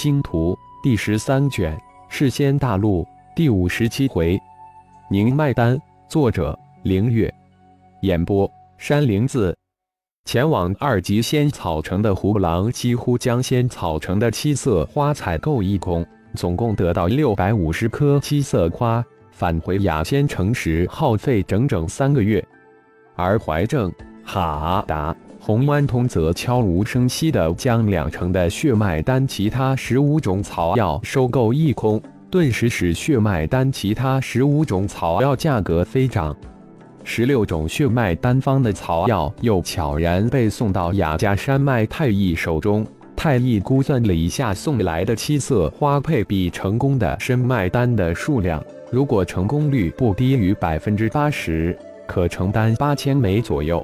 星图第十三卷，世仙大陆第五十七回，宁麦丹。作者：凌月。演播：山灵子。前往二级仙草城的胡狼几乎将仙草城的七色花采购一空，总共得到六百五十颗七色花。返回雅仙城时，耗费整整三个月。而怀正、哈达。洪安通则悄无声息地将两成的血脉丹、其他十五种草药收购一空，顿时使血脉丹其他十五种草药价格飞涨。十六种血脉丹方的草药又悄然被送到雅加山脉太乙手中。太乙估算了一下送来的七色花配比成功的深脉丹的数量，如果成功率不低于百分之八十，可承担八千枚左右。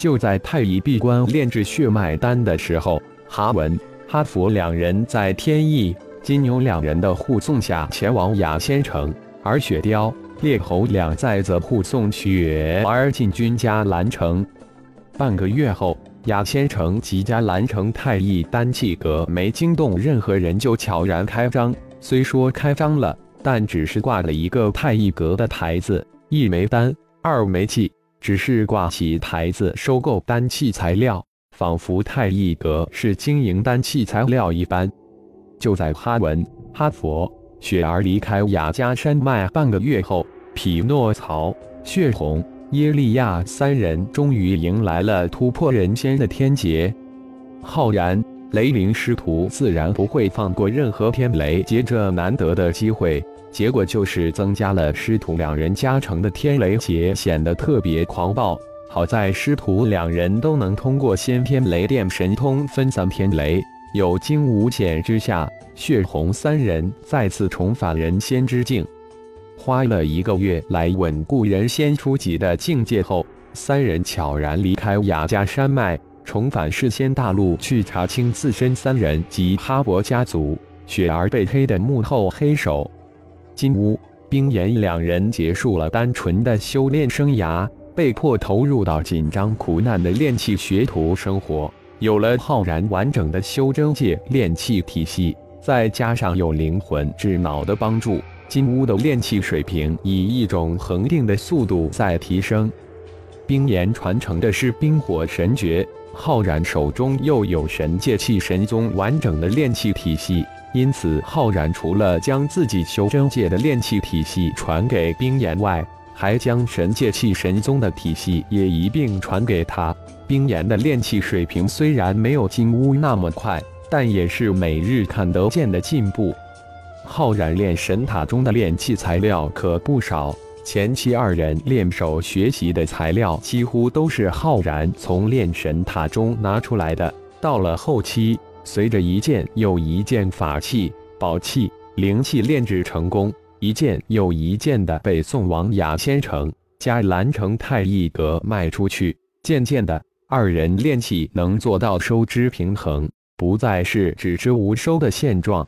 就在太乙闭关炼制血脉丹的时候，哈文、哈佛两人在天意、金牛两人的护送下前往雅仙城，而雪雕、烈猴两在则护送雪儿进军家兰城。半个月后，雅仙城及家兰城太乙丹气阁没惊动任何人就悄然开张。虽说开张了，但只是挂了一个太乙阁的牌子，一枚丹，二枚气。只是挂起牌子收购丹器材料，仿佛太一阁是经营丹器材料一般。就在哈文、哈佛、雪儿离开雅加山脉半个月后，匹诺曹、血红、耶利亚三人终于迎来了突破人仙的天劫。浩然、雷灵师徒自然不会放过任何天雷劫这难得的机会。结果就是增加了师徒两人加成的天雷劫，显得特别狂暴。好在师徒两人都能通过先天雷电神通分散天雷，有惊无险之下，血红三人再次重返人仙之境。花了一个月来稳固人仙初级的境界后，三人悄然离开雅加山脉，重返世仙大陆去查清自身三人及哈勃家族雪儿被黑的幕后黑手。金乌、冰岩两人结束了单纯的修炼生涯，被迫投入到紧张苦难的炼器学徒生活。有了浩然完整的修真界炼器体系，再加上有灵魂智脑的帮助，金乌的炼器水平以一种恒定的速度在提升。冰岩传承的是冰火神诀，浩然手中又有神界气神宗完整的炼器体系。因此，浩然除了将自己修真界的炼器体系传给冰岩外，还将神界气神宗的体系也一并传给他。冰岩的炼器水平虽然没有金乌那么快，但也是每日看得见的进步。浩然炼神塔中的炼器材料可不少，前期二人练手学习的材料几乎都是浩然从炼神塔中拿出来的。到了后期，随着一件又一件法器、宝器、灵器炼制成功，一件又一件的被送往雅仙城、加兰城太一阁卖出去。渐渐的，二人炼器能做到收支平衡，不再是只支无收的现状。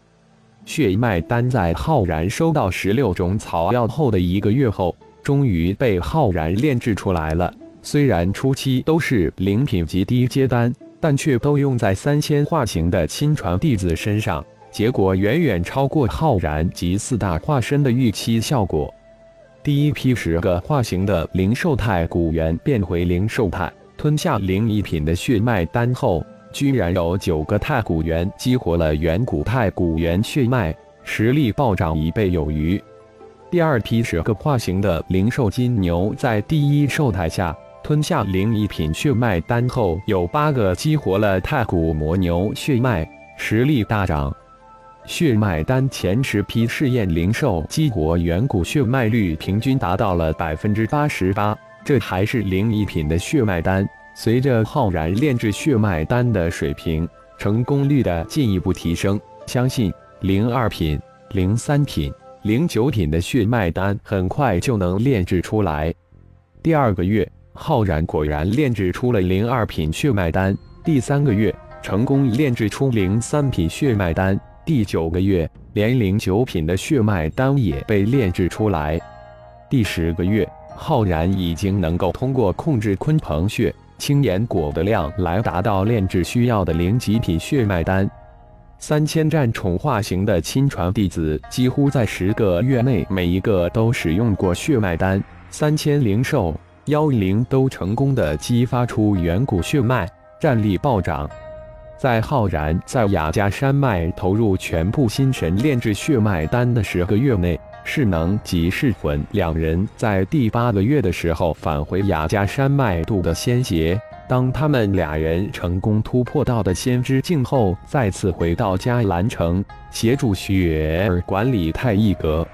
血脉丹在浩然收到十六种草药后的一个月后，终于被浩然炼制出来了。虽然初期都是灵品级低阶丹。但却都用在三仙化形的亲传弟子身上，结果远远超过浩然及四大化身的预期效果。第一批十个化形的灵兽态古猿变回灵兽态，吞下灵异品的血脉丹后，居然有九个太古猿激活了远古太古猿血脉，实力暴涨一倍有余。第二批十个化形的灵兽金牛在第一兽态下。吞下灵一品血脉丹后，有八个激活了太古魔牛血脉，实力大涨。血脉丹前十批试验灵兽激活远古血脉率平均达到了百分之八十八，这还是灵一品的血脉丹。随着浩然炼制血脉丹的水平成功率的进一步提升，相信零二品、零三品、零九品的血脉丹很快就能炼制出来。第二个月。浩然果然炼制出了零二品血脉丹，第三个月成功炼制出零三品血脉丹，第九个月连零九品的血脉丹也被炼制出来，第十个月浩然已经能够通过控制鲲鹏血、青岩果的量来达到炼制需要的零极品血脉丹。三千战宠化型的亲传弟子，几乎在十个月内每一个都使用过血脉丹。三千灵兽妖灵都成功的激发出远古血脉，战力暴涨。在浩然在雅加山脉投入全部心神炼制血脉丹的十个月内。势能及噬魂两人在第八个月的时候返回雅加山脉渡的仙劫。当他们俩人成功突破到的仙之境后，再次回到迦兰城，协助雪儿管理太一阁。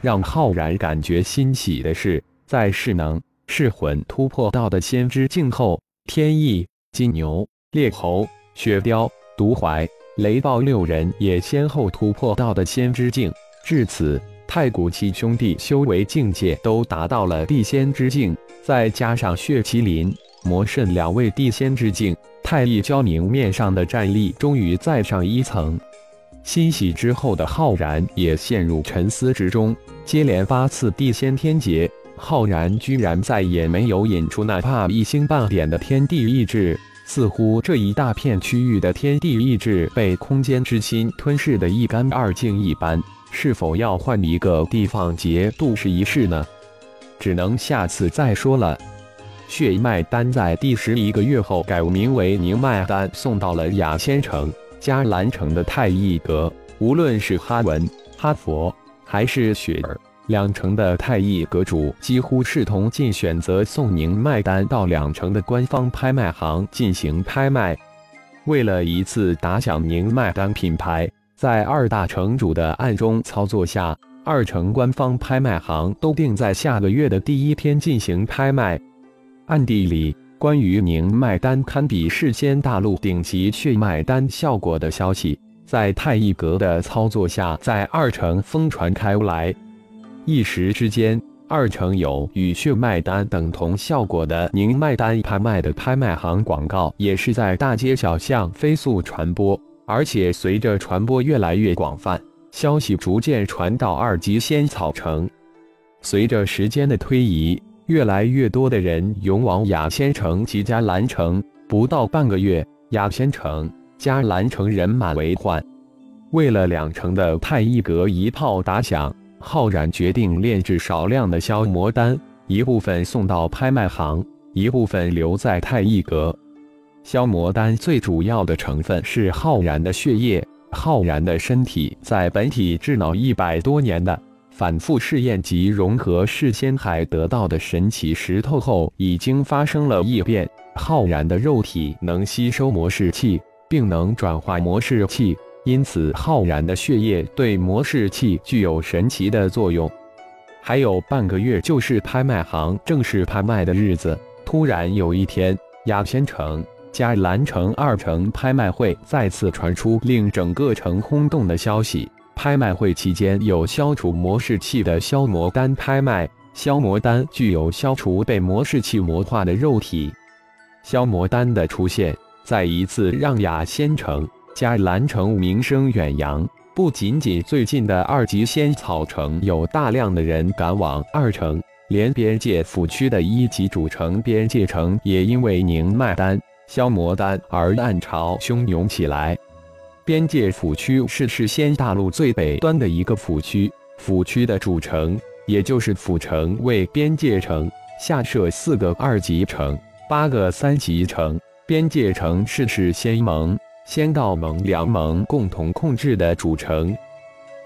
让浩然感觉欣喜的是，在势能、噬魂突破到的先知境后，天意、金牛、烈猴、雪雕、独怀、雷暴六人也先后突破到的先知境。至此。太古七兄弟修为境界都达到了地仙之境，再加上血麒麟、魔圣两位地仙之境，太一交明面上的战力终于再上一层。欣喜之后的浩然也陷入沉思之中。接连八次地仙天劫，浩然居然再也没有引出哪怕一星半点的天地意志，似乎这一大片区域的天地意志被空间之心吞噬的一干二净一般。是否要换一个地方节度试一试呢？只能下次再说了。血脉丹在第十一个月后改名为凝脉丹，送到了雅仙城、迦兰城的太一阁。无论是哈文、哈佛，还是雪儿，两城的太一阁主几乎是同进选择送宁卖单到两城的官方拍卖行进行拍卖。为了一次打响宁卖单品牌。在二大城主的暗中操作下，二城官方拍卖行都定在下个月的第一天进行拍卖。暗地里，关于宁卖单堪比世间大陆顶级血脉单效果的消息，在太一阁的操作下，在二城疯传开来。一时之间，二城有与血脉丹等同效果的凝脉丹拍卖的拍卖行广告，也是在大街小巷飞速传播。而且随着传播越来越广泛，消息逐渐传到二级仙草城。随着时间的推移，越来越多的人涌往雅仙城及迦兰城。不到半个月，雅仙城、迦兰城人满为患。为了两城的太一阁一炮打响，浩然决定炼制少量的消魔丹，一部分送到拍卖行，一部分留在太一阁。消魔丹最主要的成分是浩然的血液。浩然的身体在本体智脑一百多年的反复试验及融合世仙海得到的神奇石头后，已经发生了异变。浩然的肉体能吸收魔士气，并能转化魔士气，因此浩然的血液对魔士气具有神奇的作用。还有半个月就是拍卖行正式拍卖的日子。突然有一天，雅仙城。加兰城二城拍卖会再次传出令整个城轰动的消息。拍卖会期间有消除魔士气的消魔丹拍卖，消魔丹具有消除被魔士气魔化的肉体。消魔丹的出现，再一次让雅仙城、迦兰城名声远扬。不仅仅最近的二级仙草城有大量的人赶往二城，连边界府区的一级主城边界城也因为宁脉丹。消魔丹而暗潮汹涌起来。边界府区是世仙大陆最北端的一个府区，府区的主城，也就是府城为边界城，下设四个二级城，八个三级城。边界城是世仙盟、仙道盟两盟共同控制的主城。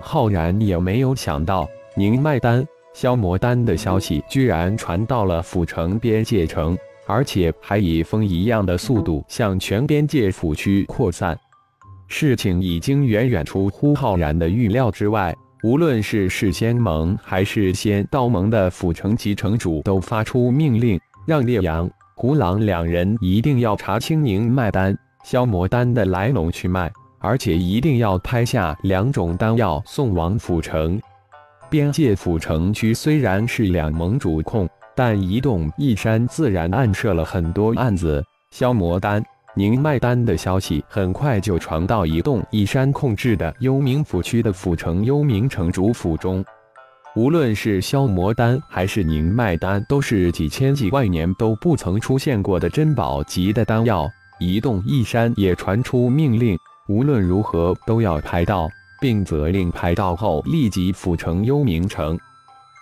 浩然也没有想到，宁脉丹、消魔丹的消息居然传到了府城边界城。而且还以风一样的速度向全边界府区扩散，事情已经远远出乎浩然的预料之外。无论是世仙盟还是仙道盟的府城级城主，都发出命令，让烈阳、胡狼两人一定要查清宁脉丹、消魔丹的来龙去脉，而且一定要拍下两种丹药送往府城。边界府城区虽然是两盟主控。但移动一山自然暗设了很多案子，消魔丹、凝脉丹的消息很快就传到移动一山控制的幽冥府区的府城幽冥城主府中。无论是消魔丹还是凝脉丹，都是几千几万年都不曾出现过的珍宝级的丹药。移动一山也传出命令，无论如何都要拍到，并责令拍到后立即赴城幽冥城。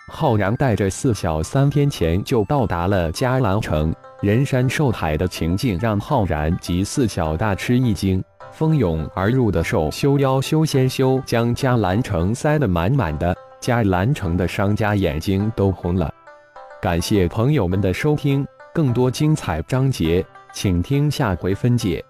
浩然带着四小三天前就到达了迦兰城，人山兽海的情境让浩然及四小大吃一惊。蜂拥而入的兽修、妖修、仙修将迦兰城塞得满满的，迦兰城的商家眼睛都红了。感谢朋友们的收听，更多精彩章节，请听下回分解。